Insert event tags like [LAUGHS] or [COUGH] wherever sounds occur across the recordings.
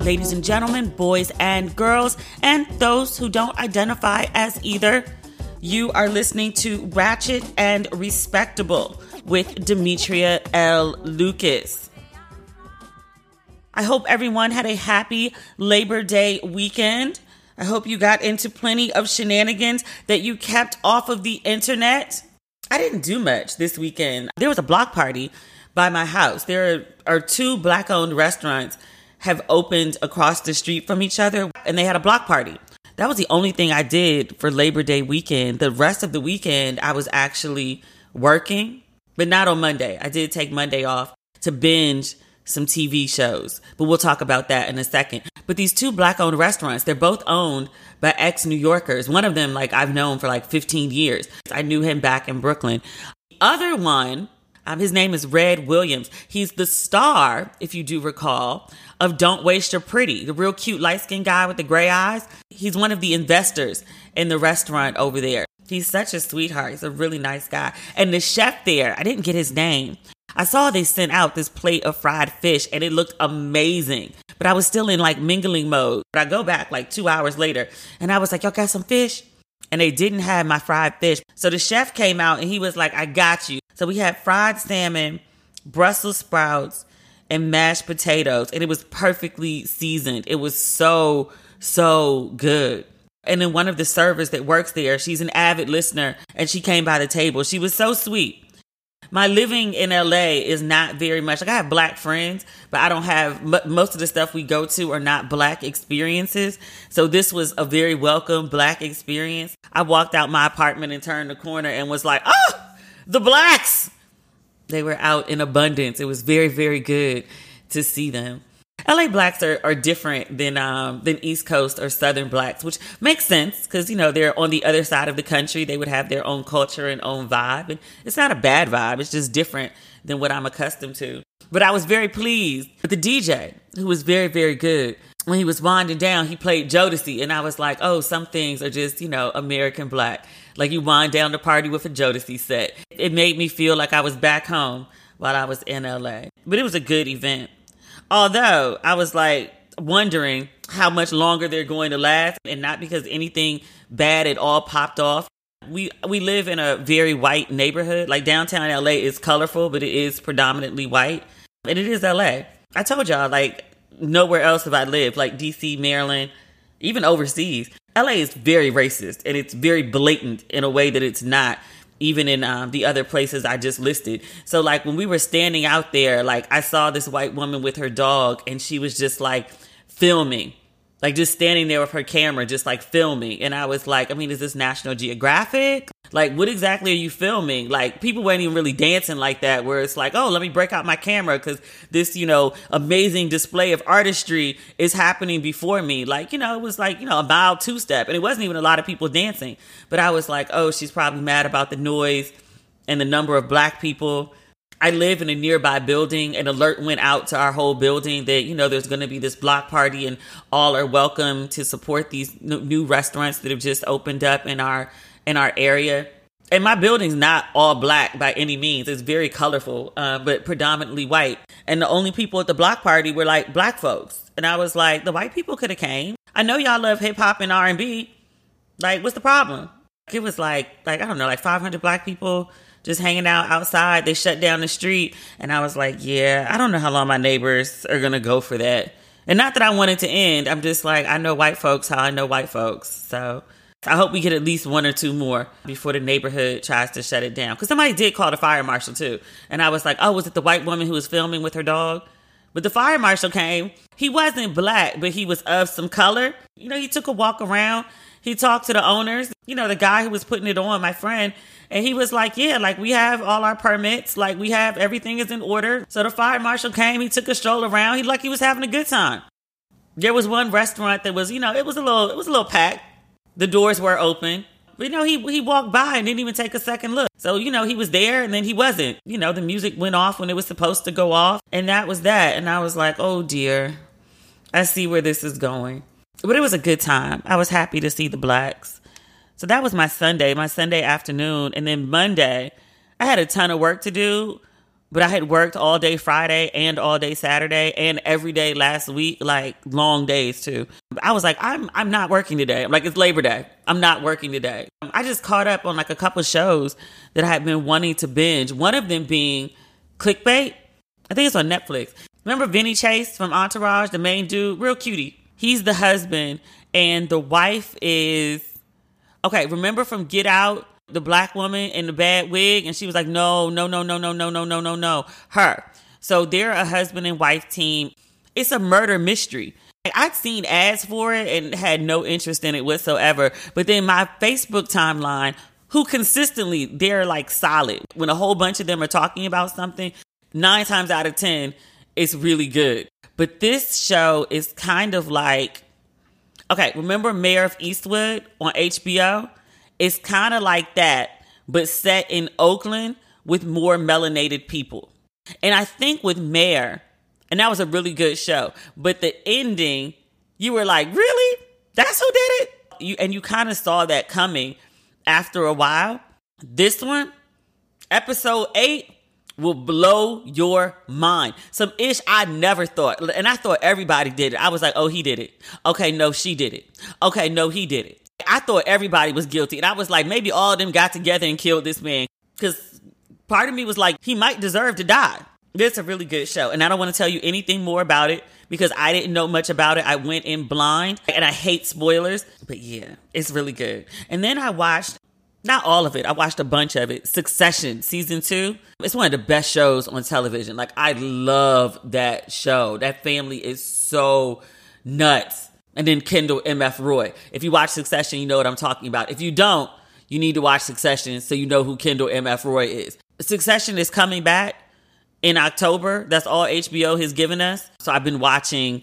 Ladies and gentlemen, boys and girls, and those who don't identify as either, you are listening to Ratchet and Respectable with Demetria L. Lucas. I hope everyone had a happy Labor Day weekend. I hope you got into plenty of shenanigans that you kept off of the internet. I didn't do much this weekend. There was a block party by my house. There are two black owned restaurants have opened across the street from each other and they had a block party. That was the only thing I did for Labor Day weekend. The rest of the weekend, I was actually working, but not on Monday. I did take Monday off to binge some TV shows, but we'll talk about that in a second. But these two black owned restaurants, they're both owned by ex New Yorkers. One of them, like, I've known for like 15 years. I knew him back in Brooklyn. The other one, um, his name is Red Williams. He's the star, if you do recall, of Don't Waste Your Pretty, the real cute light skinned guy with the gray eyes. He's one of the investors in the restaurant over there. He's such a sweetheart. He's a really nice guy. And the chef there, I didn't get his name. I saw they sent out this plate of fried fish and it looked amazing. But I was still in like mingling mode. But I go back like two hours later and I was like, y'all got some fish? And they didn't have my fried fish. So the chef came out and he was like, I got you. So we had fried salmon, Brussels sprouts, and mashed potatoes, and it was perfectly seasoned. It was so, so good. And then one of the servers that works there, she's an avid listener, and she came by the table. She was so sweet. My living in LA is not very much like I have black friends, but I don't have most of the stuff we go to are not black experiences. So this was a very welcome black experience. I walked out my apartment and turned the corner and was like, oh, the blacks. They were out in abundance. It was very, very good to see them. LA blacks are, are different than um, than East Coast or Southern blacks, which makes sense because you know they're on the other side of the country. They would have their own culture and own vibe, and it's not a bad vibe. It's just different than what I'm accustomed to. But I was very pleased with the DJ, who was very very good. When he was winding down, he played Jodeci, and I was like, oh, some things are just you know American black. Like you wind down the party with a Jodeci set. It made me feel like I was back home while I was in LA. But it was a good event. Although I was like wondering how much longer they're going to last and not because anything bad at all popped off. We we live in a very white neighborhood. Like downtown LA is colorful, but it is predominantly white. And it is LA. I told y'all like nowhere else have I lived, like DC, Maryland, even overseas. LA is very racist and it's very blatant in a way that it's not even in um, the other places I just listed. So, like, when we were standing out there, like, I saw this white woman with her dog and she was just like filming like just standing there with her camera, just like filming. And I was like, I mean, is this National Geographic? Like, what exactly are you filming? Like, people weren't even really dancing like that, where it's like, oh, let me break out my camera because this, you know, amazing display of artistry is happening before me. Like, you know, it was like, you know, a mild two step. And it wasn't even a lot of people dancing. But I was like, oh, she's probably mad about the noise and the number of black people I live in a nearby building. An alert went out to our whole building that, you know, there's going to be this block party and all are welcome to support these new restaurants that have just opened up in our in our area. And my building's not all black by any means. It's very colorful, uh, but predominantly white. And the only people at the block party were like black folks. And I was like, the white people could have came. I know y'all love hip hop and R and B. Like, what's the problem? It was like, like I don't know, like 500 black people just hanging out outside. They shut down the street. And I was like, yeah, I don't know how long my neighbors are going to go for that. And not that I want it to end. I'm just like, I know white folks how I know white folks. So I hope we get at least one or two more before the neighborhood tries to shut it down. Because somebody did call the fire marshal too. And I was like, oh, was it the white woman who was filming with her dog? But the fire marshal came. He wasn't black, but he was of some color. You know, he took a walk around. He talked to the owners, you know, the guy who was putting it on, my friend. And he was like, Yeah, like we have all our permits, like we have everything is in order. So the fire marshal came, he took a stroll around. He like he was having a good time. There was one restaurant that was, you know, it was a little it was a little packed. The doors were open. But you know, he he walked by and didn't even take a second look. So, you know, he was there and then he wasn't. You know, the music went off when it was supposed to go off. And that was that. And I was like, oh dear, I see where this is going. But it was a good time. I was happy to see the blacks. So that was my Sunday, my Sunday afternoon. And then Monday, I had a ton of work to do but I had worked all day Friday and all day Saturday and every day last week, like long days too. I was like, I'm I'm not working today. I'm like, it's Labor Day. I'm not working today. I just caught up on like a couple shows that I had been wanting to binge. One of them being Clickbait. I think it's on Netflix. Remember Vinny Chase from Entourage, the main dude, real cutie. He's the husband, and the wife is okay. Remember from Get Out the black woman in the bad wig and she was like no no no no no no no no no no her so they're a husband and wife team it's a murder mystery I'd seen ads for it and had no interest in it whatsoever. But then my Facebook timeline, who consistently, they're like solid. When a whole bunch of them are talking about something, nine times out of 10, it's really good. But this show is kind of like, okay, remember Mare of Easttown on HBO? It's kind of like that, but set in Oakland with more melanated people. And I think with Mayor, and that was a really good show, but the ending, you were like, really? That's who did it? You, and you kind of saw that coming after a while. This one, episode eight, will blow your mind. Some ish I never thought. And I thought everybody did it. I was like, oh, he did it. Okay, no, she did it. Okay, no, he did it. I thought everybody was guilty. And I was like, maybe all of them got together and killed this man. Because part of me was like, he might deserve to die. It's a really good show. And I don't want to tell you anything more about it because I didn't know much about it. I went in blind and I hate spoilers. But yeah, it's really good. And then I watched, not all of it, I watched a bunch of it. Succession, season two. It's one of the best shows on television. Like, I love that show. That family is so nuts and then Kendall MF Roy. If you watch Succession, you know what I'm talking about. If you don't, you need to watch Succession so you know who Kendall MF Roy is. Succession is coming back in October. That's all HBO has given us. So I've been watching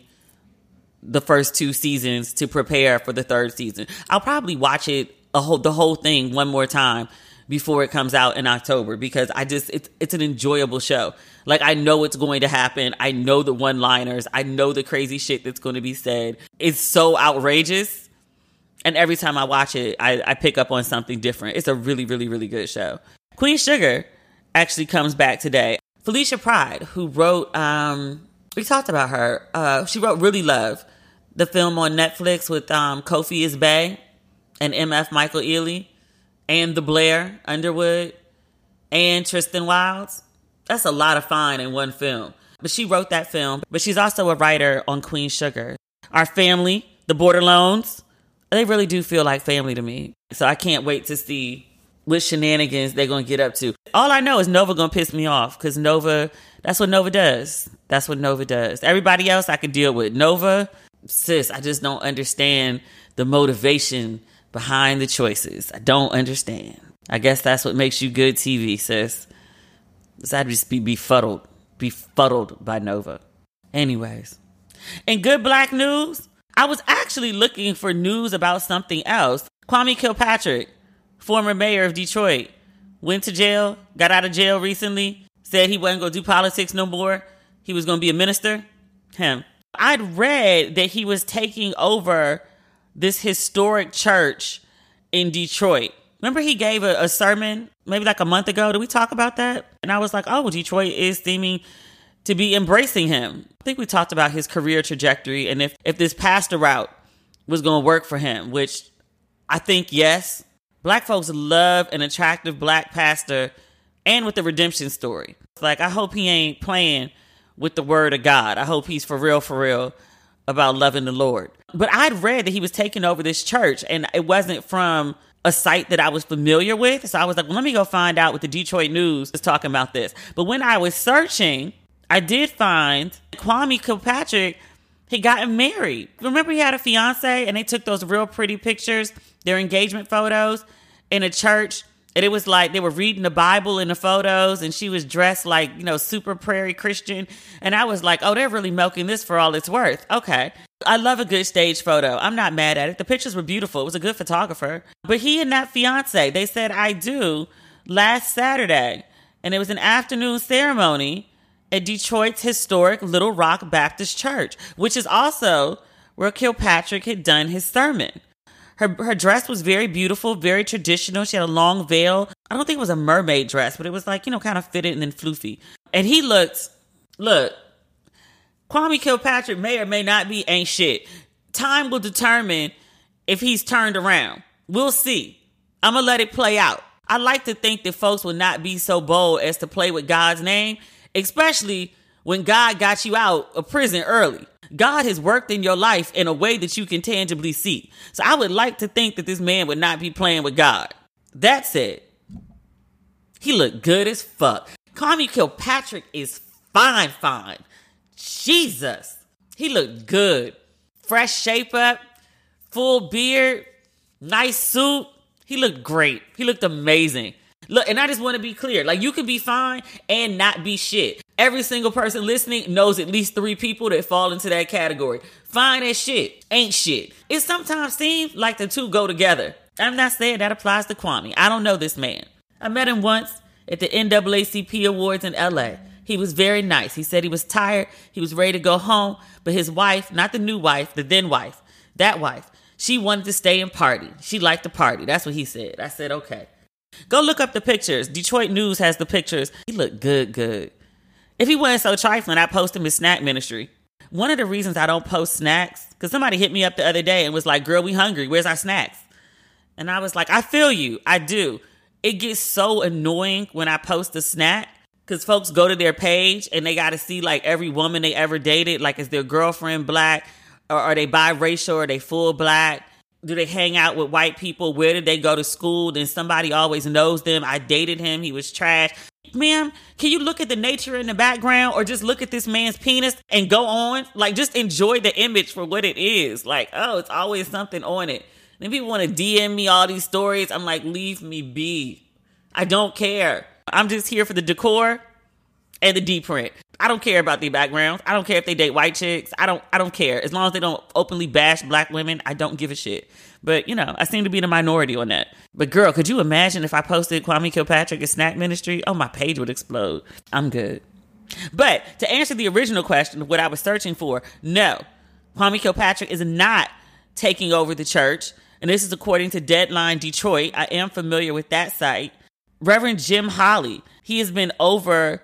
the first two seasons to prepare for the third season. I'll probably watch it a whole the whole thing one more time before it comes out in October because I just it's it's an enjoyable show. Like I know it's going to happen. I know the one-liners. I know the crazy shit that's going to be said. It's so outrageous. And every time I watch it, I, I pick up on something different. It's a really, really, really good show. Queen Sugar actually comes back today. Felicia Pride, who wrote um we talked about her. Uh she wrote Really Love, the film on Netflix with um Kofi Isbay and MF Michael Ealy and the Blair Underwood and Tristan Wilds. That's a lot of fine in one film. But she wrote that film, but she's also a writer on Queen Sugar. Our family, the Bordelons, they really do feel like family to me. So I can't wait to see what shenanigans they're gonna get up to. All I know is Nova gonna piss me off because Nova, that's what Nova does. That's what Nova does. Everybody else I can deal with. Nova, sis, I just don't understand the motivation behind the choices. I don't understand. I guess that's what makes you good TV, sis. I'd just be befuddled, befuddled by Nova. Anyways, in good black news, I was actually looking for news about something else. Kwame Kilpatrick, former mayor of Detroit, went to jail, got out of jail recently, said he wasn't going to do politics no more. He was going to be a minister. Him. I'd read that he was taking over this historic church in Detroit. Remember, he gave a, a, sermon maybe like a month ago. Did we talk about that? And I was like, oh, Detroit is seeming to be embracing him. I think we talked about his career trajectory and if, if this pastor route was going to work for him, which I think yes. Black folks love an attractive black pastor and with the redemption story. Like, I hope he ain't playing with the word of God. I hope he's for real, for real about loving the Lord. But I'd read that he was taking over this church, and it wasn't from a site that I was familiar with. So I was like, well, let me go find out what the Detroit News is talking about this. But when I was searching, I did find Kwame Kilpatrick had gotten married. Remember, he had a fiance, and they took those real pretty pictures, their engagement photos, in a church and it was like they were reading the Bible in the photos, and she was dressed like, you know, super prairie Christian. And I was like, oh, they're really milking this for all it's worth. Okay. I love a good stage photo. I'm not mad at it. The pictures were beautiful. It was a good photographer. But he and that fiance, they said, I do last Saturday. And it was an afternoon ceremony at Detroit's historic Little Rock Baptist Church, which is also where Kilpatrick had done his sermon. Her her dress was very beautiful, very traditional. She had a long veil. I don't think it was a mermaid dress, but it was like, you know, kind of fitted and then floofy. And he looked look, Kwame Kilpatrick may or may not be ain't shit. Time will determine if he's turned around. We'll see. I'm gonna let it play out. I like to think that folks will not be so bold as to play with God's name, especially when God got you out of prison early. God has worked in your life in a way that you can tangibly see. So I would like to think that this man would not be playing with God. That said, he looked good as fuck. Kwame Kilpatrick is fine, fine. Jesus. He looked good. Fresh shape up, full beard, nice suit. He looked great. He looked amazing. Look, and I just want to be clear. Like you can be fine and not be shit. Every single person listening knows at least three people that fall into that category. Fine as shit, ain't shit. It sometimes seems like the two go together. I'm not saying that applies to Kwame. I don't know this man. I met him once at the NAACP Awards in LA. He was very nice. He said he was tired. He was ready to go home. But his wife, not the new wife, the then wife, that wife, she wanted to stay and party. She liked to party. That's what he said. I said, okay. Go look up the pictures. Detroit News has the pictures. He looked good, good. If he wasn't so trifling, I'd post him his snack ministry. One of the reasons I don't post snacks, because somebody hit me up the other day and was like, Girl, we hungry. Where's our snacks? And I was like, I feel you. I do. It gets so annoying when I post a snack because folks go to their page and they got to see like every woman they ever dated. Like, is their girlfriend black? Or are they biracial? Or are they full black? do they hang out with white people? Where did they go to school? Then somebody always knows them. I dated him. He was trash. Ma'am, can you look at the nature in the background or just look at this man's penis and go on? Like, just enjoy the image for what it is. Like, oh, it's always something on it. Then people want to DM me all these stories. I'm like, leave me be. I don't care. I'm just here for the decor and the deep print. I don't care about their backgrounds. I don't care if they date white chicks. I don't I don't care. As long as they don't openly bash black women, I don't give a shit. But you know, I seem to be in the minority on that. But girl, could you imagine if I posted Kwame Kilpatrick a snack ministry? Oh, my page would explode. I'm good. But to answer the original question of what I was searching for, no. Kwame Kilpatrick is not taking over the church. And this is according to Deadline Detroit. I am familiar with that site. Reverend Jim Holley, he has been over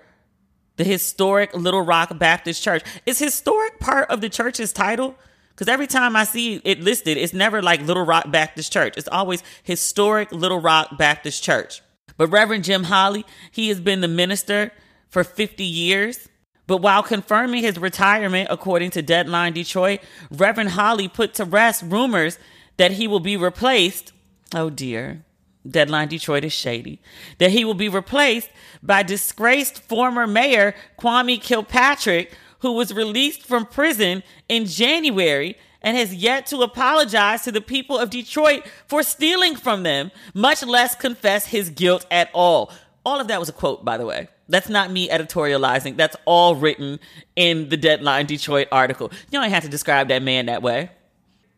the historic Little Rock Baptist Church. Is historic part of the church's title? Because every time I see it listed, it's never like Little Rock Baptist Church. It's always historic Little Rock Baptist Church. But Reverend Jim Holley, he has been the minister for 50 years. But while confirming his retirement, according to Deadline Detroit, Reverend Holley put to rest rumors that he will be replaced. Oh dear. Deadline Detroit is shady. That he will be replaced by disgraced former mayor Kwame Kilpatrick, who was released from prison in January and has yet to apologize to the people of Detroit for stealing from them, much less confess his guilt at all. All of that was a quote, by the way. That's not me editorializing. That's all written in the Deadline Detroit article. You don't have to describe that man that way.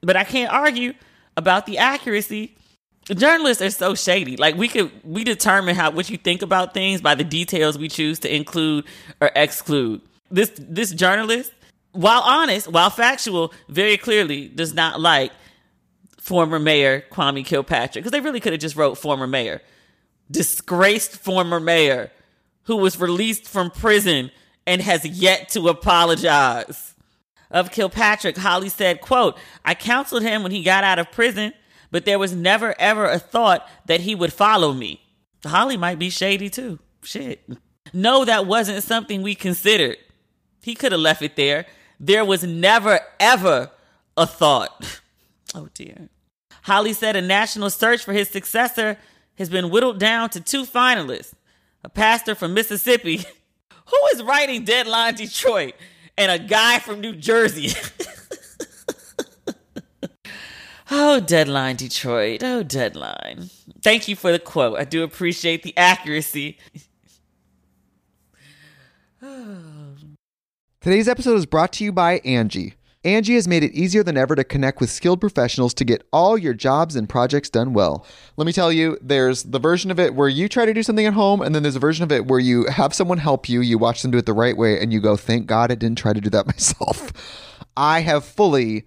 But I can't argue about the accuracy journalists are so shady. Like we could we determine how what you think about things by the details we choose to include or exclude. This this journalist, while honest, while factual, very clearly does not like former mayor Kwame Kilpatrick because they really could have just wrote former mayor, disgraced former mayor who was released from prison and has yet to apologize. Of Kilpatrick, Holley said, quote, I counseled him when he got out of prison but there was never ever a thought that he would follow me. Holley might be shady too. shit. No, that wasn't something we considered. He could have left it there. There was never, ever a thought. [LAUGHS] Oh dear. Holley said a national search for his successor has been whittled down to two finalists a pastor from Mississippi [LAUGHS] who is writing Deadline Detroit and a guy from New Jersey. [LAUGHS] oh, Deadline Detroit. Oh, Deadline. Thank you for the quote. I do appreciate the accuracy. [SIGHS] Today's episode is brought to you by Angie. Angie has made it easier than ever to connect with skilled professionals to get all your jobs and projects done well. Let me tell you, there's the version of it where you try to do something at home, and then there's a version of it where you have someone help you, you watch them do it the right way, and you go, thank God I didn't try to do that [LAUGHS] myself. I have fully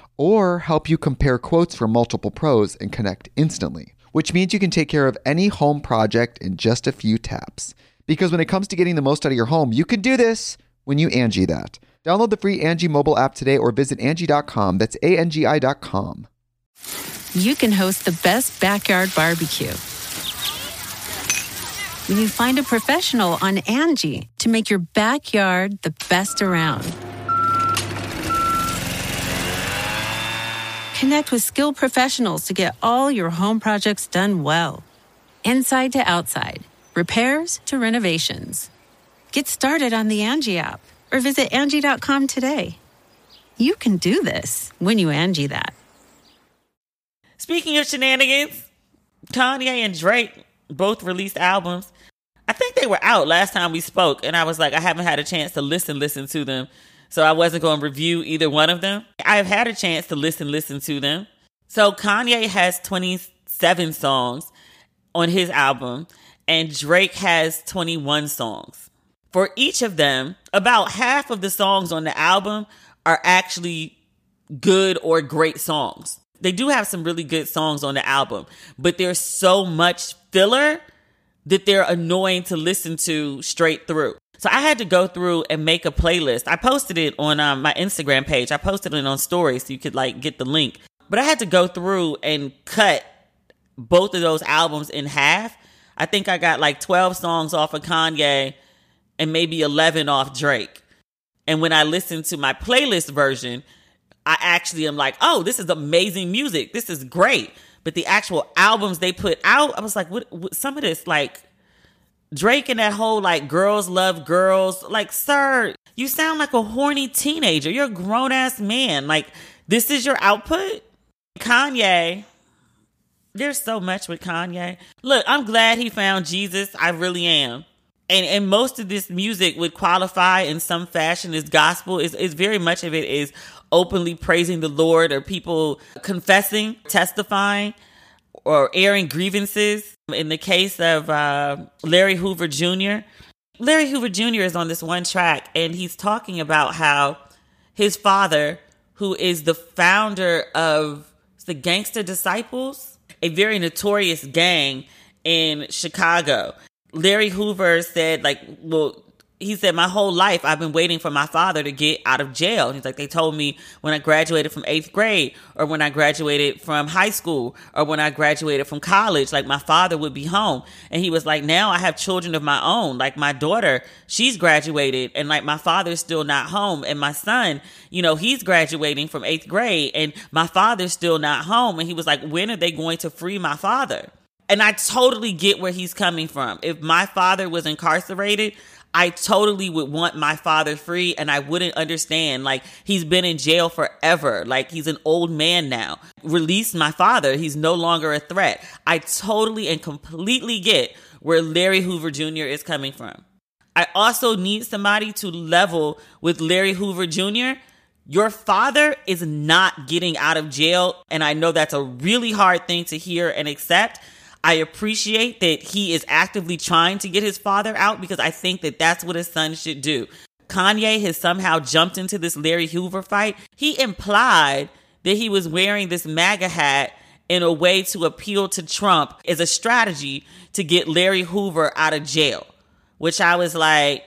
or help you compare quotes from multiple pros and connect instantly, which means you can take care of any home project in just a few taps. Because when it comes to getting the most out of your home, you can do this when you Angie that. Download the free Angie mobile app today or visit Angie.com. That's A-N-G-I dot com. You can host the best backyard barbecue. When you find a professional on Angie to make your backyard the best around. Connect with skilled professionals to get all your home projects done well. Inside to outside, repairs to renovations. Get started on the Angie app or visit Angie.com today. You can do this when you Angie that. Speaking of shenanigans, Kanye and Drake both released albums. I think they were out last time we spoke, and I was like, I haven't had a chance to listen, listen to them. So I wasn't going to review either one of them. I've had a chance to listen, listen to them. So Kanye has 27 songs on his album, and Drake has 21 songs. For each of them, about half of the songs on the album are actually good or great songs. They do have some really good songs on the album, but there's so much filler that they're annoying to listen to straight through. So I had to go through and make a playlist. I posted it on um, my Instagram page. I posted it on stories so you could like get the link. But I had to go through and cut both of those albums in half. I think I got like 12 songs off of Kanye and maybe 11 off Drake. And when I listen to my playlist version, I actually am like, oh, this is amazing music. This is great. But the actual albums they put out, I was like, what, what some of this, like Drake and that whole like girls love girls, like, sir, you sound like a horny teenager. You're a grown ass man. Like, this is your output? Kanye, there's so much with Kanye. Look, I'm glad he found Jesus. I really am and and most of this music would qualify in some fashion as gospel is is very much of it is openly praising the lord or people confessing testifying or airing grievances. In the case of uh, larry hoover jr larry hoover jr is on this one track and he's talking about how his father who is the founder of the gangster disciples a very notorious gang in chicago. Larry Hoover said, like, well, he said, my whole life I've been waiting for my father to get out of jail. He's like, they told me when I graduated from eighth grade or when I graduated from high school or when I graduated from college, like my father would be home. And he was like, now I have children of my own. Like my daughter, she's graduated and like my father's still not home. And my son, you know, he's graduating from eighth grade and my father's still not home. And he was like, when are they going to free my father? And I totally get where he's coming from. If my father was incarcerated, I totally would want my father free and I wouldn't understand. Like, he's been in jail forever. Like, he's an old man now. Release my father. He's no longer a threat. I totally and completely get where Larry Hoover Jr. is coming from. I also need somebody to level with Larry Hoover Jr. Your father is not getting out of jail. And I know that's a really hard thing to hear and accept. I appreciate that he is actively trying to get his father out because I think that that's what his son should do. Kanye has somehow jumped into this Larry Hoover fight. He implied that he was wearing this MAGA hat in a way to appeal to Trump as a strategy to get Larry Hoover out of jail, which I was like,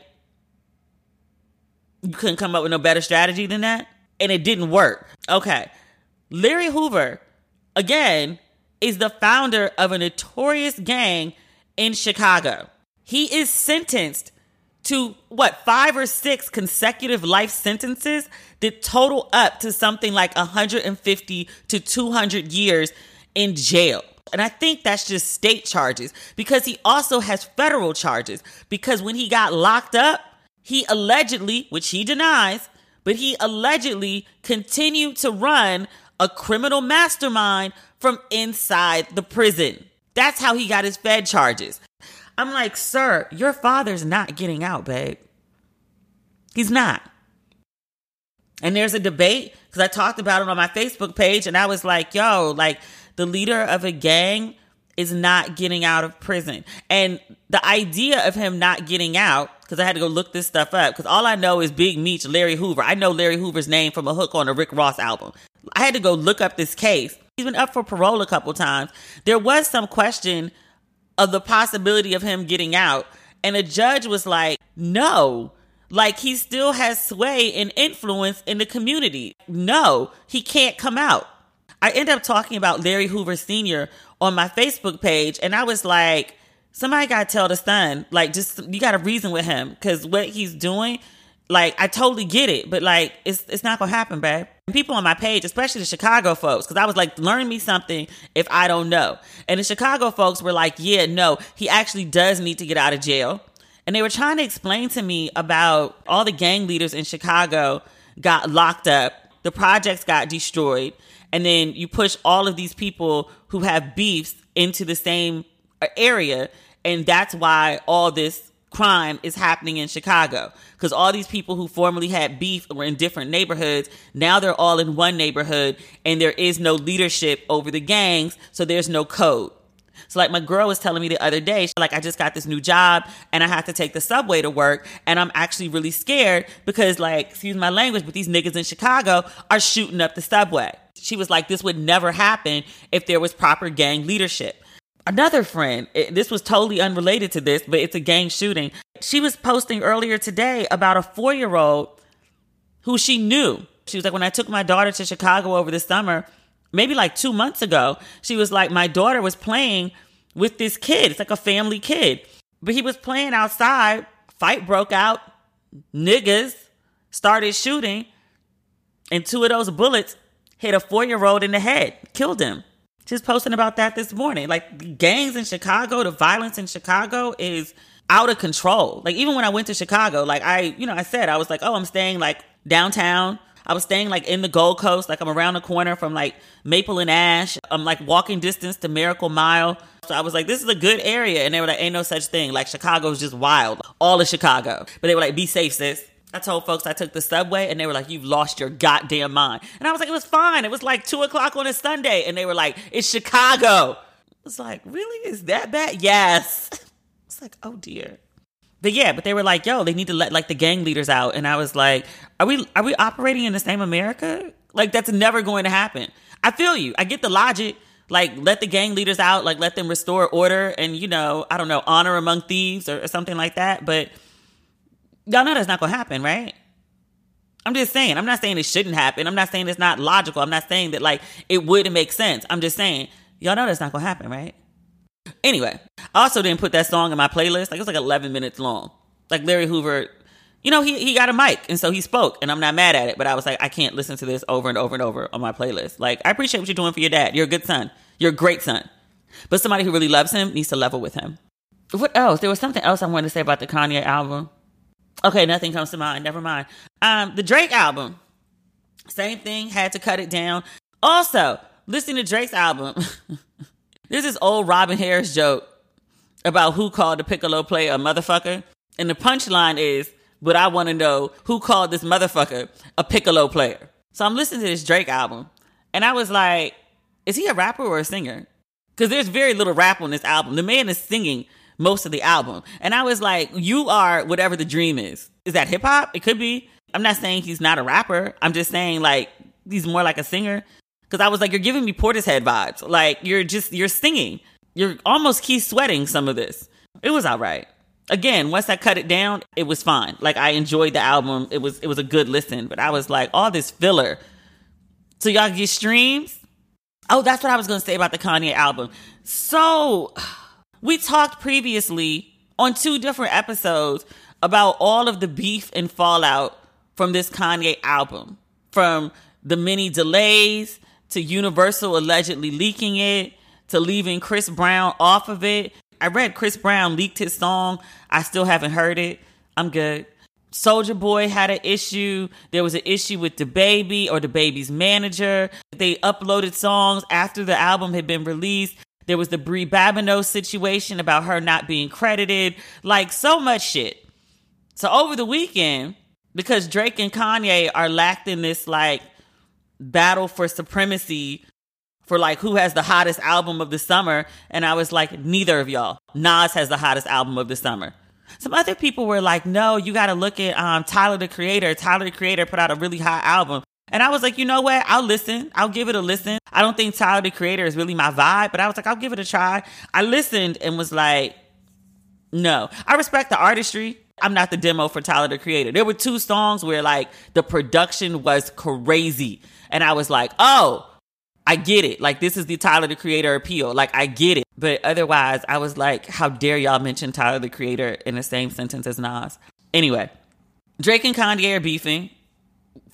you couldn't come up with no better strategy than that? And it didn't work. Okay. Larry Hoover, again, is the founder of a notorious gang in Chicago. He is sentenced to what, five or six consecutive life sentences that total up to something like 150 to 200 years in jail. And I think that's just state charges because he also has federal charges. Because when he got locked up, he allegedly, which he denies, but he allegedly continued to run a criminal mastermind from inside the prison. That's how he got his Fed charges. I'm like, sir, your father's not getting out, babe. He's not. And there's a debate because I talked about it on my Facebook page and I was like, yo, like the leader of a gang is not getting out of prison. And the idea of him not getting out, because I had to go look this stuff up, because all I know is Big Meech, Larry Hoover. I know Larry Hoover's name from a hook on a Rick Ross album. I had to go look up this case He's been up for parole a couple times. There was some question of the possibility of him getting out, and a judge was like, no. Like he still has sway and influence in the community. No, he can't come out. I end up talking about Larry Hoover Sr. on my Facebook page, and I was like, somebody got to tell the son, like, just you got to reason with him because what he's doing like I totally get it, but like it's it's not gonna happen, babe. People on my page, especially the Chicago folks, because I was like, learn me something if I don't know. And the Chicago folks were like, yeah, no, he actually does need to get out of jail. And they were trying to explain to me about all the gang leaders in Chicago got locked up, the projects got destroyed, and then you push all of these people who have beefs into the same uh, area, and that's why all this crime is happening in Chicago because all these people who formerly had beef were in different neighborhoods. Now they're all in one neighborhood and there is no leadership over the gangs, so there's no code. So like my girl was telling me the other day, like I just got this new job and I have to take the subway to work and I'm actually really scared because like, excuse my language, but these niggas in Chicago are shooting up the subway. She was like, this would never happen if there was proper gang leadership another friend, it, this was totally unrelated to this, but it's a gang shooting. She was posting earlier today about a four year old who she knew. She was like, when I took my daughter to Chicago over the summer, maybe like two months ago, she was like, my daughter was playing with this kid. It's like a family kid. But he was playing outside, fight broke out, niggas started shooting, and two of those bullets hit a four year old in the head, killed him. Just posting about that this morning. Like gangs in Chicago, the violence in Chicago is out of control. Like even when I went to Chicago, like I, you know, I said I was like, oh, I'm staying like downtown. I was staying like in the Gold Coast, like I'm around the corner from like Maple and Ash. I'm like walking distance to Miracle Mile. So I was like, this is a good area. And they were like, ain't no such thing. Like Chicago's just wild. All of Chicago. But they were like, be safe, sis. I told folks I took the subway and they were like, You've lost your goddamn mind. And I was like, It was fine. It was like two o'clock on a Sunday. And they were like, It's Chicago. It's like, Really? Is that bad? Yes. It's like, Oh dear. But yeah, but they were like, Yo, they need to let like the gang leaders out. And I was like, Are we are we operating in the same America? Like that's never going to happen. I feel you. I get the logic. Like let the gang leaders out, like let them restore order and you know, I don't know, honor among thieves or, or something like that. But Y'all know that's not gonna happen, right? I'm just saying. I'm not saying it shouldn't happen. I'm not saying it's not logical. I'm not saying that like it wouldn't make sense. I'm just saying y'all know that's not gonna happen, right? Anyway, I also didn't put that song in my playlist. Like it's like 11 minutes long. Like Larry Hoover, you know, he he got a mic and so he spoke, and I'm not mad at it. But I was like, I can't listen to this over and over and over on my playlist. Like I appreciate what you're doing for your dad. You're a good son. You're a great son. But somebody who really loves him needs to level with him. What else? There was something else I wanted to say about the Kanye album. Okay, nothing comes to mind. Never mind. Um, the Drake album, same thing. Had to cut it down. Also, listening to Drake's album, [LAUGHS] there's this old Robin Harris joke about who called the piccolo player a motherfucker, and the punchline is, "But I want to know who called this motherfucker a piccolo player." So I'm listening to this Drake album, and I was like, "Is he a rapper or a singer?" Because there's very little rap on this album. The man is singing most of the album. And I was like, you are whatever the dream is. Is that hip hop? It could be. I'm not saying he's not a rapper. I'm just saying like he's more like a singer. Cause I was like, you're giving me Portishead vibes. Like you're just you're singing. You're almost key sweating some of this. It was all right. Again, once I cut it down, it was fine. Like I enjoyed the album. It was it was a good listen. But I was like, all this filler. So y'all get streams? Oh, that's what I was gonna say about the Kanye album. So we talked previously on two different episodes about all of the beef and fallout from this Kanye album, from the many delays to Universal allegedly leaking it to leaving Chris Brown off of it. I read Chris Brown leaked his song. I still haven't heard it. I'm good. Soulja Boy had an issue. There was an issue with DaBaby or DaBaby's manager. They uploaded songs after the album had been released. There was the Brie Babineau situation about her not being credited. Like so much shit. So over the weekend, because Drake and Kanye are lacked in this like battle for supremacy for like who has the hottest album of the summer, and I was like, neither of y'all. Nas has the hottest album of the summer. Some other people were like, no, you got to look at um, Tyler the Creator. Tyler the Creator put out a really hot album. And I was like, you know what? I'll listen. I'll give it a listen. I don't think Tyler the Creator is really my vibe, but I was like, I'll give it a try. I listened and was like, no. I respect the artistry. I'm not the demo for Tyler the Creator. There were two songs where like the production was crazy. And I was like, oh, I get it. Like this is the Tyler the Creator appeal. Like I get it. But otherwise, I was like, how dare y'all mention Tyler the Creator in the same sentence as Nas? Anyway, Drake and Kanye are beefing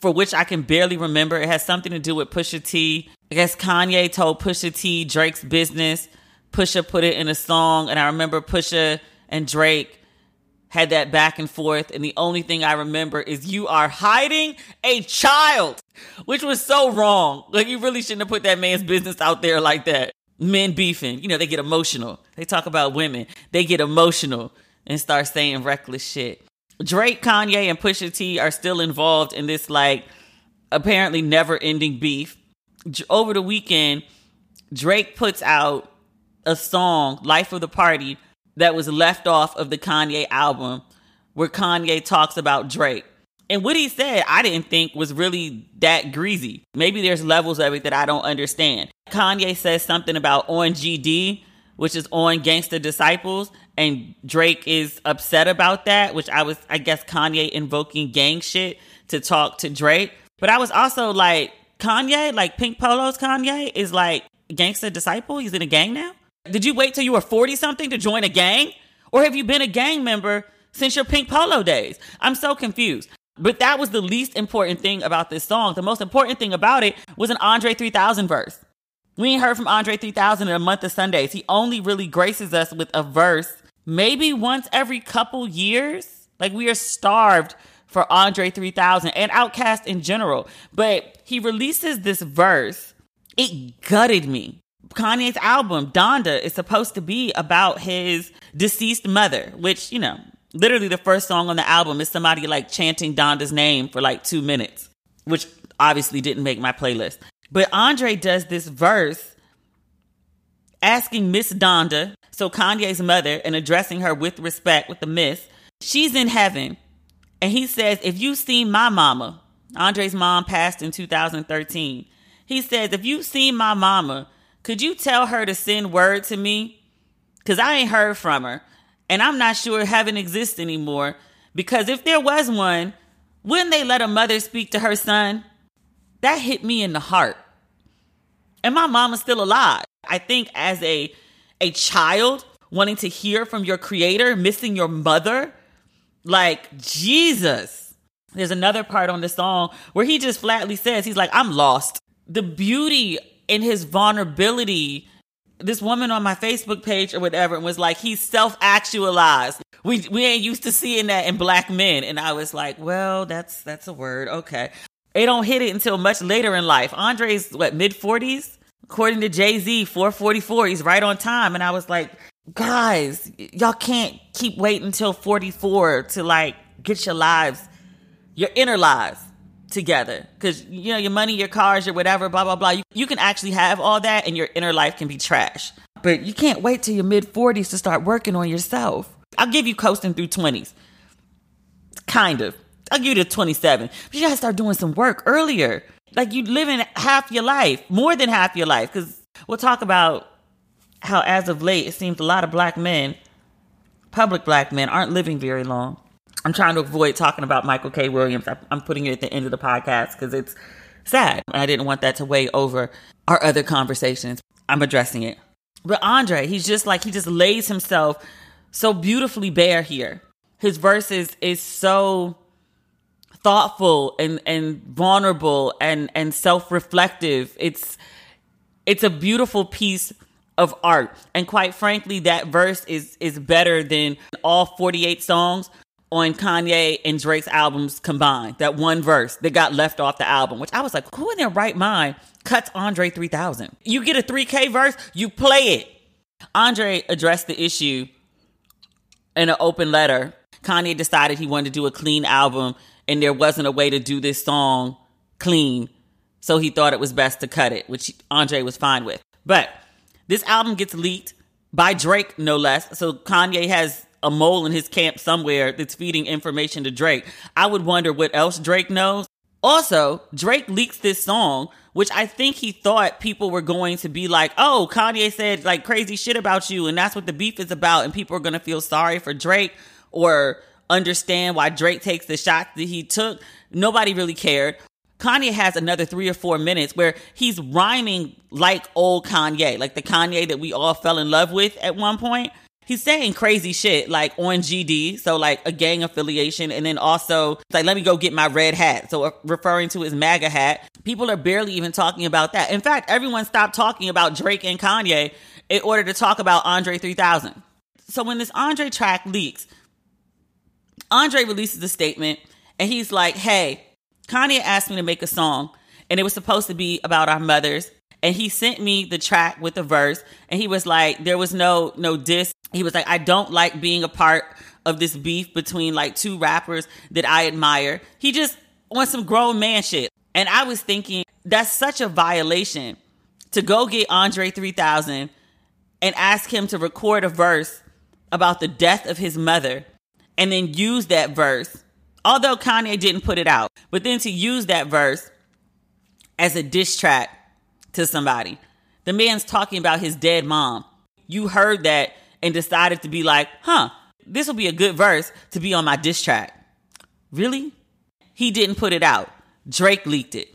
for which I can barely remember. It has something to do with Pusha T. I guess Kanye told Pusha T Drake's business. Pusha put it in a song, and I remember Pusha and Drake had that back and forth. And the only thing I remember is you are hiding a child, which was so wrong. Like, you really shouldn't have put that man's business out there like that. Men beefing, you know, they get emotional. They talk about women, they get emotional and start saying reckless shit. Drake, Kanye, and Pusha T are still involved in this like apparently never ending beef. Over the weekend, Drake puts out a song, Life of the Party, that was left off of the Kanye album where Kanye talks about Drake. And what he said, I didn't think was really that greasy. Maybe there's levels of it that I don't understand. Kanye says something about on GD, which is on Gangsta Disciples, and Drake is upset about that, which I was, I guess, Kanye invoking gang shit to talk to Drake. But I was also like, Kanye, like Pink Polo's Kanye, is like Gangsta Disciple. He's in a gang now. Did you wait till you were 40 something to join a gang? Or have you been a gang member since your Pink Polo days? I'm so confused. But that was the least important thing about this song. The most important thing about it was an Andre 3000 verse. We ain't heard from Andre 3000 in a month of Sundays. He only really graces us with a verse maybe once every couple years. Like we are starved for Andre 3000 and Outkast in general. But he releases this verse. It gutted me. Kanye's album, Donda, is supposed to be about his deceased mother, which, you know, literally the first song on the album is somebody like chanting Donda's name for like two minutes, which obviously didn't make my playlist. But Andre does this verse asking Miss Donda, so Kanye's mother, and addressing her with respect with the miss. She's in heaven. And he says, If you've seen my mama, Andre's mom passed in 2013. He says, If you've seen my mama, could you tell her to send word to me? Because I ain't heard from her. And I'm not sure heaven exists anymore. Because if there was one, wouldn't they let a mother speak to her son? That hit me in the heart. And my mom is still alive. I think as a a child wanting to hear from your creator, missing your mother, like Jesus. There's another part on the song where he just flatly says, he's like, I'm lost. The beauty in his vulnerability. This woman on my Facebook page or whatever was like, he's self actualized. We we ain't used to seeing that in black men. And I was like, well, that's that's a word. Okay. They don't hit it until much later in life. Andre's what, mid forties? According to Jay-Z, 444, he's right on time. And I was like, guys, y'all can't keep waiting until 44 to like get your lives, your inner lives together. Cause you know, your money, your cars, your whatever, blah, blah, blah. You, you can actually have all that and your inner life can be trash. But you can't wait till your mid 40s to start working on yourself. I'll give you coasting through 20s. Kind of. I'll give you to 27. But you gotta start doing some work earlier. Like you living half your life, more than half your life. Cause we'll talk about how as of late it seems a lot of black men, public black men, aren't living very long. I'm trying to avoid talking about Michael K. Williams. I'm putting it at the end of the podcast because it's sad. I didn't want that to weigh over our other conversations. I'm addressing it. But Andre, he's just like, he just lays himself so beautifully bare here. His verses is so thoughtful and, and vulnerable and, and self-reflective. It's, it's a beautiful piece of art. And quite frankly, that verse is, is better than all 48 songs on Kanye and Drake's albums combined. That one verse that got left off the album, which I was like, who in their right mind cuts Andre 3000? You get a 3K verse, you play it. Andre addressed the issue in an open letter. Kanye decided he wanted to do a clean album and there wasn't a way to do this song clean. So he thought it was best to cut it, which Andre was fine with. But this album gets leaked by Drake, no less. So Kanye has a mole in his camp somewhere that's feeding information to Drake. I would wonder what else Drake knows. Also, Drake leaks this song, which I think he thought people were going to be like, oh, Kanye said like crazy shit about you, and that's what the beef is about, and people are going to feel sorry for Drake or understand why Drake takes the shots that he took. Nobody really cared. Kanye has another three or four minutes where he's rhyming like old Kanye, like the Kanye that we all fell in love with at one point he's saying crazy shit like on GD, so like a gang affiliation, and then also like let me go get my red hat, so uh, referring to his MAGA hat. People are barely even talking about that. In fact, everyone stopped talking about Drake and Kanye in order to talk about Andre 3000. So when this Andre track leaks, Andre releases a statement and he's like, "Hey, Kanye asked me to make a song, and it was supposed to be about our mothers." and he sent me the track with the verse and he was like there was no no diss he was like, I don't like being a part of this beef between like two rappers that I admire. He just wants some grown man shit. And I was thinking, that's such a violation to go get Andre 3000 and ask him to record a verse about the death of his mother and then use that verse, although Kanye didn't put it out, but then to use that verse as a diss track to somebody. The man's talking about his dead mom. You heard that and decided to be like, huh, this will be a good verse to be on my diss track. Really? He didn't put it out. Drake leaked it.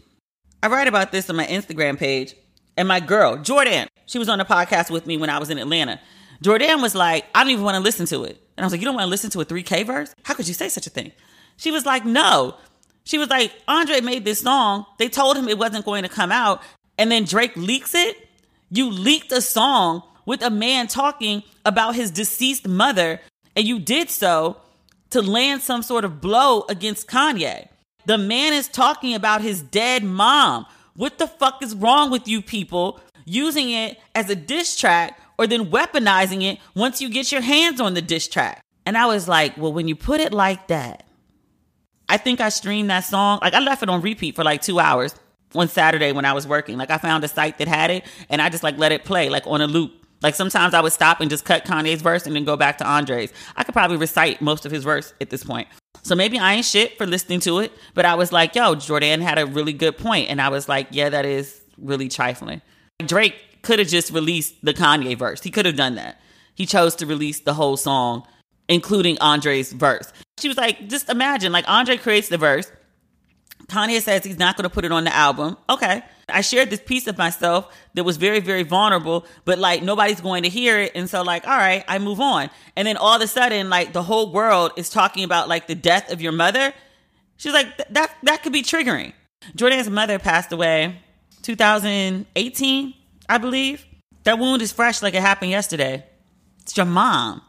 I write about this on my Instagram page, and my girl, Jordan, she was on the podcast with me when I was in Atlanta. Jordan was like, I don't even want to listen to it. And I was like, You don't want to listen to a 3K verse? How could you say such a thing? She was like, No. She was like, Andre made this song. They told him it wasn't going to come out. And then Drake leaks it. You leaked a song with a man talking about his deceased mother, and you did so to land some sort of blow against Kanye. The man is talking about his dead mom. What the fuck is wrong with you people using it as a diss track or then weaponizing it once you get your hands on the diss track? And I was like, well, when you put it like that, I think I streamed that song. Like I left it on repeat for like two hours on Saturday when I was working. Like I found a site that had it and I just like let it play like on a loop like sometimes I would stop and just cut Kanye's verse and then go back to Andre's. I could probably recite most of his verse at this point. So maybe I ain't shit for listening to it, but I was like, yo, Jordan had a really good point. And I was like, yeah, that is really trifling. Drake could have just released the Kanye verse. He could have done that. He chose to release the whole song, including Andre's verse. She was like, just imagine, like Andre creates the verse. Kanye says he's not going to put it on the album. Okay. I shared this piece of myself that was very, very vulnerable, but like nobody's going to hear it. And so, like, all right, I move on. And then all of a sudden, like, the whole world is talking about like the death of your mother. She's like, that, that could be triggering. Jordan's mother passed away 2018, I believe. That wound is fresh like it happened yesterday. It's your mom.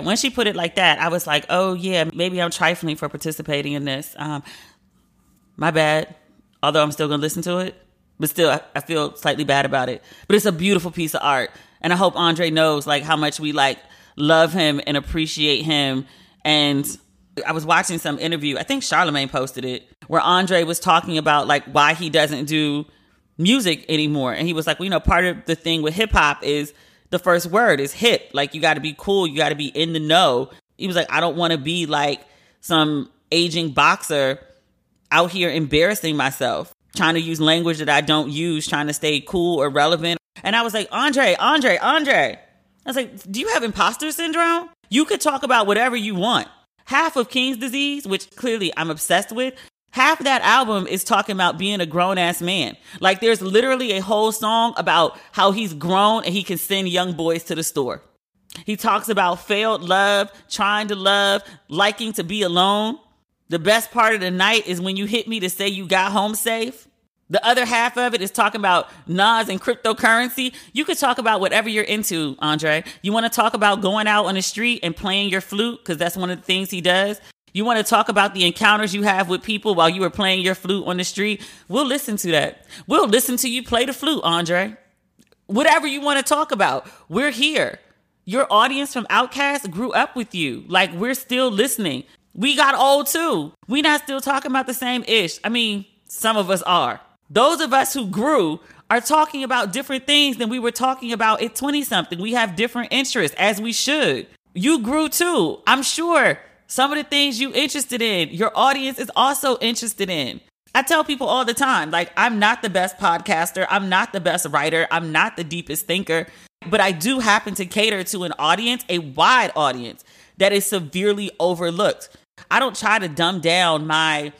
When she put it like that, I was like, oh, yeah, maybe I'm trifling for participating in this. Um, my bad. Although I'm still going to listen to it, but still, I, I feel slightly bad about it. But it's a beautiful piece of art. And I hope Andre knows like how much we like love him and appreciate him. And I was watching some interview, I think Charlemagne posted it, where Andre was talking about like why he doesn't do music anymore. And he was like, well, you know, part of the thing with hip hop is the first word is hip. Like you got to be cool, you got to be in the know. He was like, I don't want to be like some aging boxer out here embarrassing myself, trying to use language that I don't use, trying to stay cool or relevant. And I was like, Andre, Andre, Andre. I was like, do you have imposter syndrome? You could talk about whatever you want. Half of King's disease, which clearly I'm obsessed with, half that album is talking about being a grown ass man. Like there's literally a whole song about how he's grown and he can send young boys to the store. He talks about failed love, trying to love, liking to be alone. The best part of the night is when you hit me to say you got home safe. The other half of it is talking about Nas and cryptocurrency. You could talk about whatever you're into, Andre. You want to talk about going out on the street and playing your flute because that's one of the things he does. You want to talk about the encounters you have with people while you were playing your flute on the street? We'll listen to that. We'll listen to you play the flute, Andre. Whatever you want to talk about, we're here. Your audience from Outkast grew up with you. Like we're still listening. We got old too. We not still talking about the same ish. I mean, some of us are. Those of us who grew are talking about different things than we were talking about at 20 something. We have different interests as we should. You grew too. I'm sure some of the things you interested in, your audience is also interested in. I tell people all the time, like, I'm not the best podcaster. I'm not the best writer. I'm not the deepest thinker, but I do happen to cater to an audience, a wide audience that is severely overlooked. I don't try to dumb down my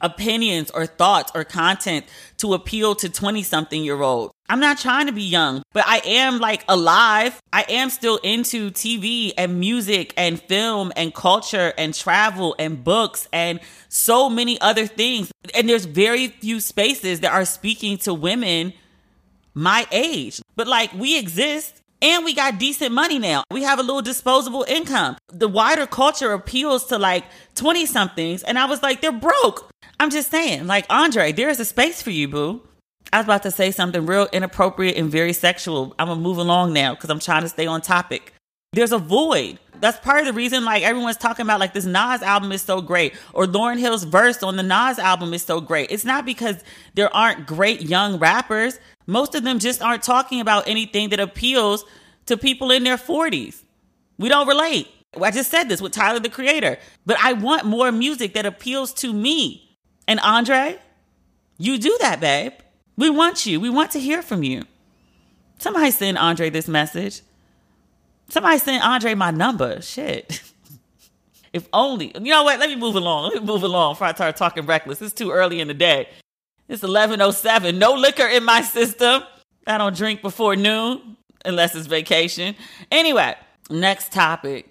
opinions or thoughts or content to appeal to 20 something year olds. I'm not trying to be young, but I am like alive. I am still into TV and music and film and culture and travel and books and so many other things. And there's very few spaces that are speaking to women my age. But like we exist and we got decent money now. We have a little disposable income. The wider culture appeals to like 20 somethings. And I was like, they're broke. I'm just saying, like, Andre, there is a space for you, boo. I was about to say something real inappropriate and very sexual. I'm gonna move along now because I'm trying to stay on topic. There's a void. That's part of the reason, like, everyone's talking about, like, this Nas album is so great, or Lauryn Hill's verse on the Nas album is so great. It's not because there aren't great young rappers. Most of them just aren't talking about anything that appeals to people in their 40s. We don't relate. I just said this with Tyler the Creator, but I want more music that appeals to me. And Andre, you do that, babe. We want you. We want to hear from you. Somebody send Andre this message. Somebody sent Andre my number. Shit. [LAUGHS] if only. You know what? Let me move along. Let me move along before I start talking reckless. It's too early in the day. It's 11.07. No liquor in my system. I don't drink before noon unless it's vacation. Anyway, next topic.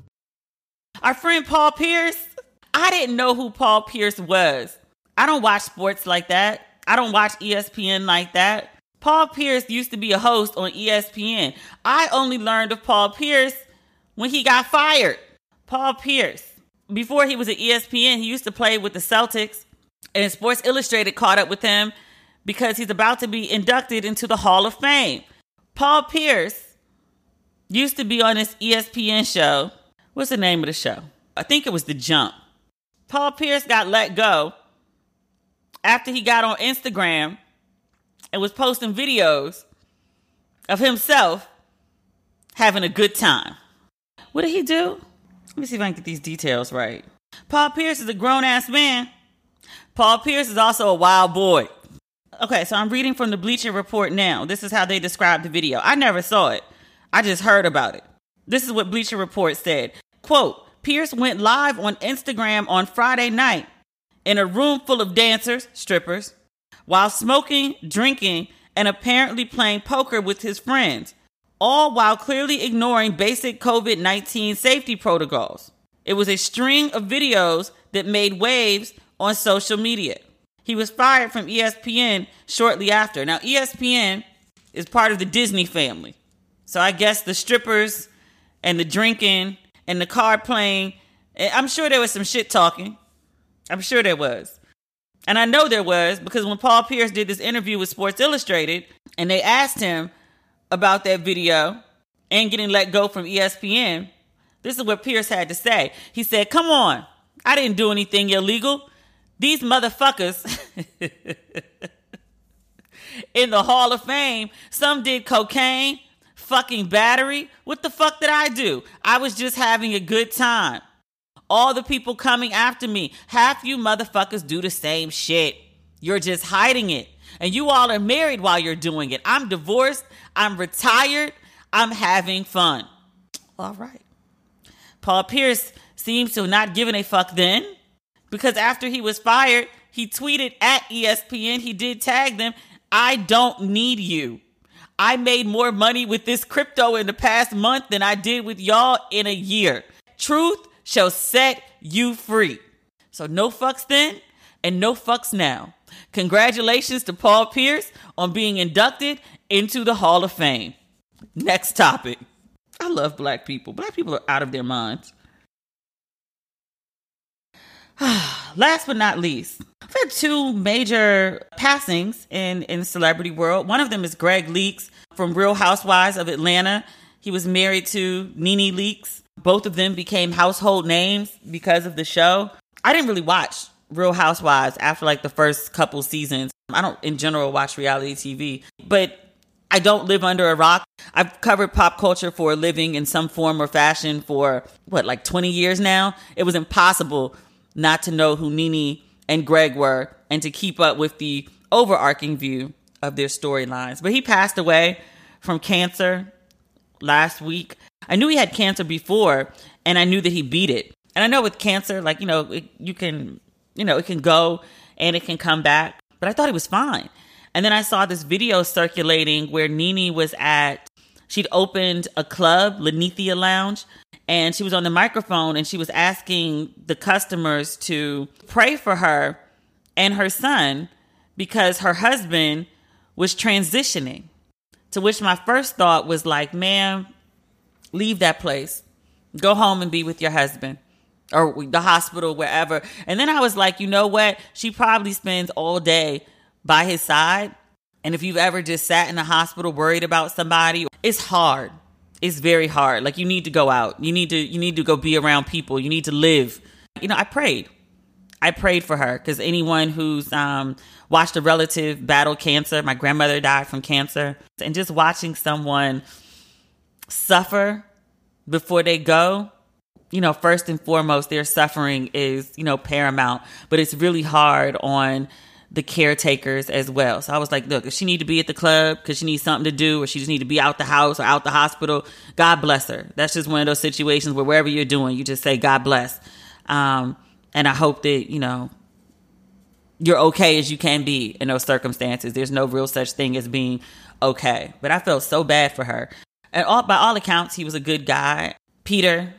Our friend Paul Pierce, I didn't know who Paul Pierce was. I don't watch sports like that. I don't watch ESPN like that. Paul Pierce used to be a host on ESPN. I only learned of Paul Pierce when he got fired. Paul Pierce, before he was at ESPN, he used to play with the Celtics, and Sports Illustrated caught up with him because he's about to be inducted into the Hall of Fame. Paul Pierce used to be on this ESPN show What's the name of the show? I think it was The Jump. Paul Pierce got let go after he got on Instagram and was posting videos of himself having a good time. What did he do? Let me see if I can get these details right. Paul Pierce is a grown ass man. Paul Pierce is also a wild boy. Okay, so I'm reading from the Bleacher Report now. This is how they described the video. I never saw it, I just heard about it. This is what Bleacher Report said. Quote, Pierce went live on Instagram on Friday night in a room full of dancers, strippers, while smoking, drinking, and apparently playing poker with his friends, all while clearly ignoring basic COVID 19 safety protocols. It was a string of videos that made waves on social media. He was fired from ESPN shortly after. Now, ESPN is part of the Disney family. So I guess the strippers and the drinking and the car playing, I'm sure there was some shit talking. I'm sure there was. And I know there was because when Paul Pierce did this interview with Sports Illustrated and they asked him about that video and getting let go from ESPN, this is what Pierce had to say. He said, Come on, I didn't do anything illegal. These motherfuckers [LAUGHS] in the Hall of Fame, some did cocaine, fucking battery. What the fuck did I do? I was just having a good time. All the people coming after me, half you motherfuckers do the same shit. You're just hiding it. And you all are married while you're doing it. I'm divorced. I'm retired. I'm having fun. All right. Paul Pierce seems to have not given a fuck then because after he was fired, he tweeted at ESPN. He did tag them. I don't need you. I made more money with this crypto in the past month than I did with y'all in a year. Truth shall set you free. So no fucks then and no fucks now. Congratulations to Paul Pierce on being inducted into the Hall of Fame. Next topic. I love black people. Black people are out of their minds. [SIGHS] Last but not least, I've had two major passings in in celebrity world. One of them is Gregg Leakes from Real Housewives of Atlanta. He was married to Nene Leakes. Both of them became household names because of the show. I didn't really watch Real Housewives after like the first couple seasons. I don't in general watch reality TV, but I don't live under a rock. I've covered pop culture for a living in some form or fashion for what, like 20 years now. It was impossible not to know who Nene and Gregg were and to keep up with the overarching view of their storylines. But he passed away from cancer last week. I knew he had cancer before and I knew that he beat it. And I know with cancer, like, you know, it, you can, you know, it can go and it can come back, but I thought he was fine. And then I saw this video circulating where Nene was at, she'd opened a club, Linnethia Lounge, and she was on the microphone and she was asking the customers to pray for her and her son because her husband was transitioning. To which my first thought was like, ma'am, leave that place. Go home and be with your husband or the hospital, wherever. And then I was like, you know what? She probably spends all day by his side. And if you've ever just sat in the hospital worried about somebody, it's hard it's very hard. Like you need to go out. You need to you need to go be around people. You need to live. You know, I prayed. I prayed for her because anyone who's um, watched a relative battle cancer, my grandmother died from cancer, and just watching someone suffer before they go, you know, first and foremost, their suffering is, you know, paramount, but it's really hard on the caretakers as well. So I was like, look, if she need to be at the club because she needs something to do, or she just need to be out the house or out the hospital, God bless her. That's just one of those situations where wherever you're doing, you just say God bless. Um, and I hope that you know you're okay as you can be in those circumstances. There's no real such thing as being okay. But I felt so bad for her. And all, by all accounts, he was a good guy. Peter,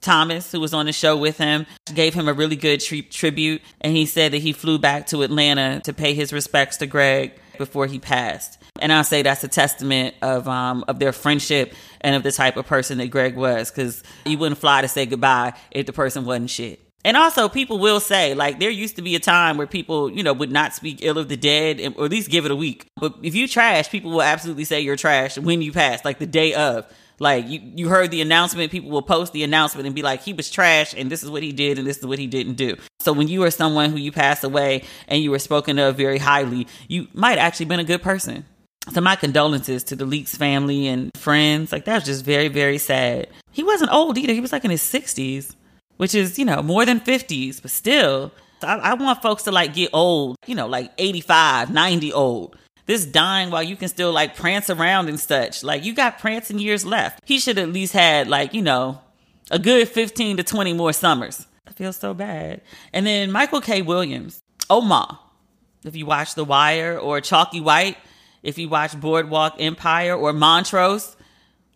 Thomas, who was on the show with him, gave him a really good tri- tribute. And he said that he flew back to Atlanta to pay his respects to Gregg before he passed. And I'll say that's a testament of um, of their friendship and of the type of person that Gregg was, because you wouldn't fly to say goodbye if the person wasn't shit. And also, people will say, like, there used to be a time where people, you know, would not speak ill of the dead, or at least give it a week. But if you trash, people will absolutely say you're trash when you pass, like the day of. Like you, you heard the announcement, people will post the announcement and be like, he was trash and this is what he did and this is what he didn't do. So when you are someone who you pass away and you were spoken of very highly, you might actually been a good person. So my condolences to the Leakes family and friends. Like that was just very, very sad. He wasn't old either. He was like in his sixties, which is, you know, more than fifties, but still, I, I want folks to like get old, you know, like 85, 90 old this dying while you can still like prance around and such. Like you got prancing years left. He should at least had like, you know, a good 15 to 20 more summers. I feel so bad. And then Michael K. Williams, Omar. If you watch The Wire or Chalky White, if you watch Boardwalk Empire or Montrose,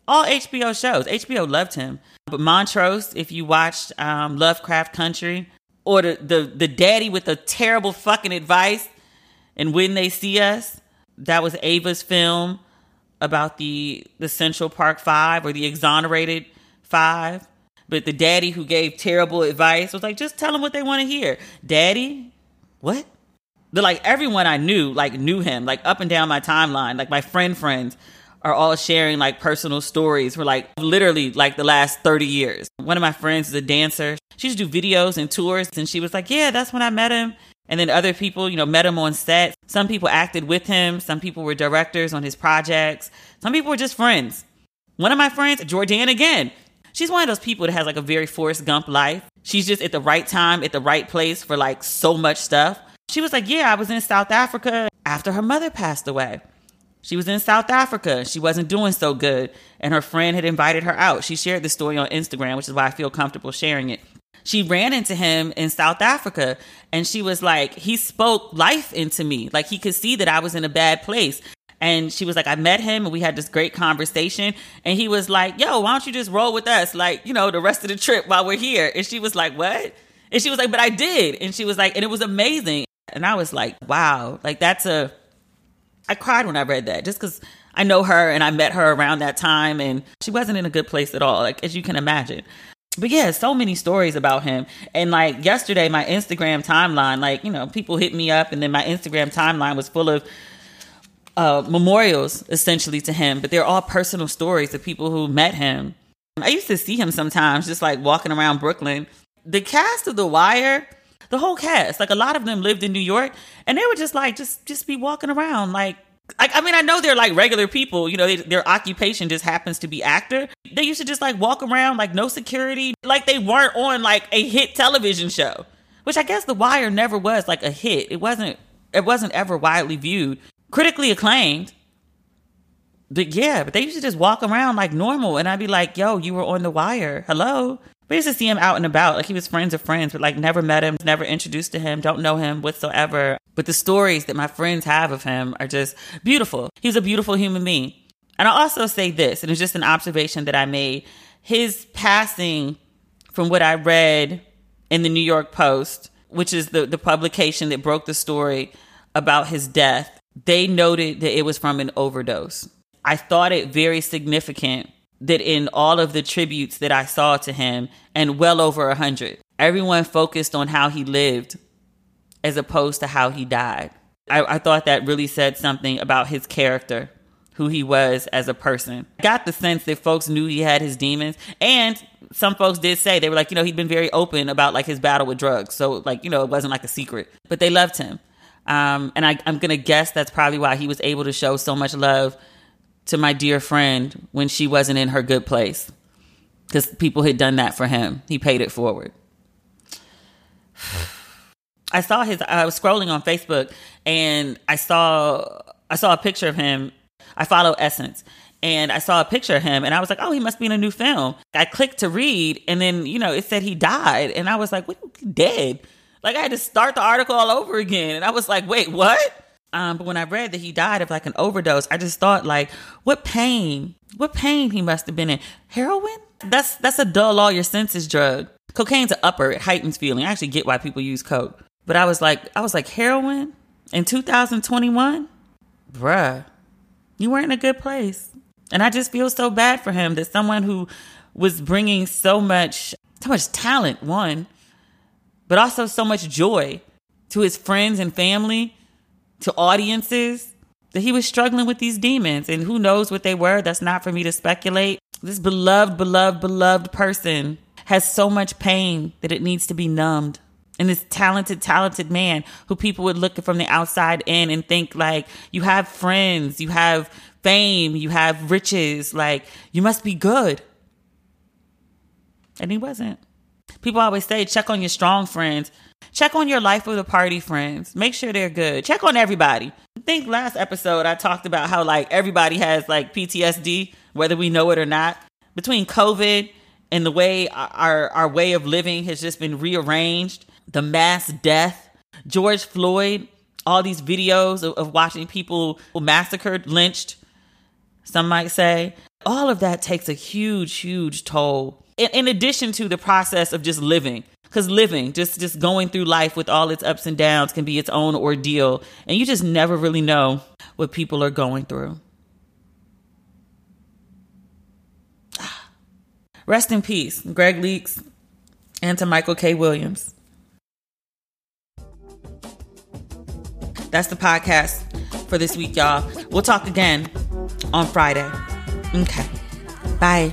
all HBO shows. HBO loved him. But Montrose, if you watched um, Lovecraft Country, or the, the the daddy with the terrible fucking advice, and when they see us, that was Ava's film about the the Central Park Five or the exonerated five. But the daddy who gave terrible advice was like, just tell them what they want to hear. Daddy, what? The like everyone I knew like knew him like up and down my timeline. Like my friend friends are all sharing like personal stories for like literally like the last 30 years. One of my friends is a dancer. She used to do videos and tours and she was like, "Yeah, that's when I met him." And then other people, you know, met him on set. Some people acted with him, some people were directors on his projects. Some people were just friends. One of my friends, Jordan again, she's one of those people that has like a very Forrest Gump life. She's just at the right time, at the right place for like so much stuff. She was like, Yeah, I was in South Africa after her mother passed away. She was in South Africa. She wasn't doing so good, and her friend had invited her out. She shared the story on Instagram, which is why I feel comfortable sharing it. She ran into him in South Africa, and she was like, He spoke life into me. Like, he could see that I was in a bad place. And she was like, I met him and we had this great conversation. And he was like, Yo, why don't you just roll with us? Like, you know, the rest of the trip while we're here. And she was like, What? And she was like, But I did. And she was like, And it was amazing. And I was like, Wow, like that's a I cried when I read that just because I know her and I met her around that time and she wasn't in a good place at all, like as you can imagine. But yeah, so many stories about him. And like yesterday, my Instagram timeline, like, you know, people hit me up and then my Instagram timeline was full of uh, memorials essentially to him, but they're all personal stories of people who met him. I used to see him sometimes just like walking around Brooklyn. The cast of The Wire, the whole cast, like a lot of them lived in New York, and they were just like just just be walking around like. I, I mean, I know they're like regular people. You know, they, their occupation just happens to be actor. They used to just like walk around like no security, like they weren't on like a hit television show. Which I guess The Wire never was like a hit. It wasn't. It wasn't ever widely viewed, critically acclaimed. But yeah, but they used to just walk around like normal, and I'd be like, "Yo, you were on The Wire. Hello." We used to see him out and about, like he was friends of friends, but like never met him, never introduced to him, don't know him whatsoever. But the stories that my friends have of him are just beautiful. He's a beautiful human being. And I'll also say this, and it's just an observation that I made. His passing, from what I read in the New York Post, which is the, the publication that broke the story about his death, they noted that it was from an overdose. I thought it very significant that in all of the tributes that I saw to him, and well over a hundred, everyone focused on how he lived as opposed to how he died. I, I, thought that really said something about his character, who he was as a person. I got the sense that folks knew he had his demons, and some folks did say they were like, you know, he'd been very open about like his battle with drugs, so like you know, it wasn't like a secret, but they loved him. Um, and I, I'm gonna guess that's probably why he was able to show so much love to my dear friend when she wasn't in her good place because people had done that for him. He paid it forward. [SIGHS] I saw his. I was scrolling on Facebook and I saw I saw a picture of him. I follow Essence and I saw a picture of him and I was like, oh, he must be in a new film. I clicked to read and then you know it said he died and I was like, what? Dead? Like I had to start the article all over again and I was like, wait, what? Um, but when I read that he died of like an overdose, I just thought like, what pain, what pain he must have been in. Heroin? That's that's a dull all your senses drug. Cocaine's an upper, it heightens feeling. I actually get why people use coke. But I was like, I was like, heroin in 2021, bruh, you weren't in a good place. And I just feel so bad for him that someone who was bringing so much, so much talent, one, but also so much joy to his friends and family to audiences that he was struggling with these demons and who knows what they were. That's not for me to speculate. This beloved, beloved, beloved person has so much pain that it needs to be numbed. And this talented, talented man who people would look at from the outside in and think like, you have friends, you have fame, you have riches, like, you must be good. And he wasn't. People always say, check on your strong friends. Check on your life of the party friends. Make sure they're good. Check on everybody. Think think last episode I talked about how like everybody has like PTSD, whether we know it or not. Between COVID and the way our our way of living has just been rearranged, the mass death, George Floyd, all these videos of, of watching people massacred, lynched, some might say. All of that takes a huge, huge toll. In addition to the process of just living, because living just just going through life with all its ups and downs can be its own ordeal and you just never really know what people are going through. Ah. Rest in peace gregg leakes and to michael k. Williams. That's the podcast for this week y'all. We'll talk again on friday. Okay. Bye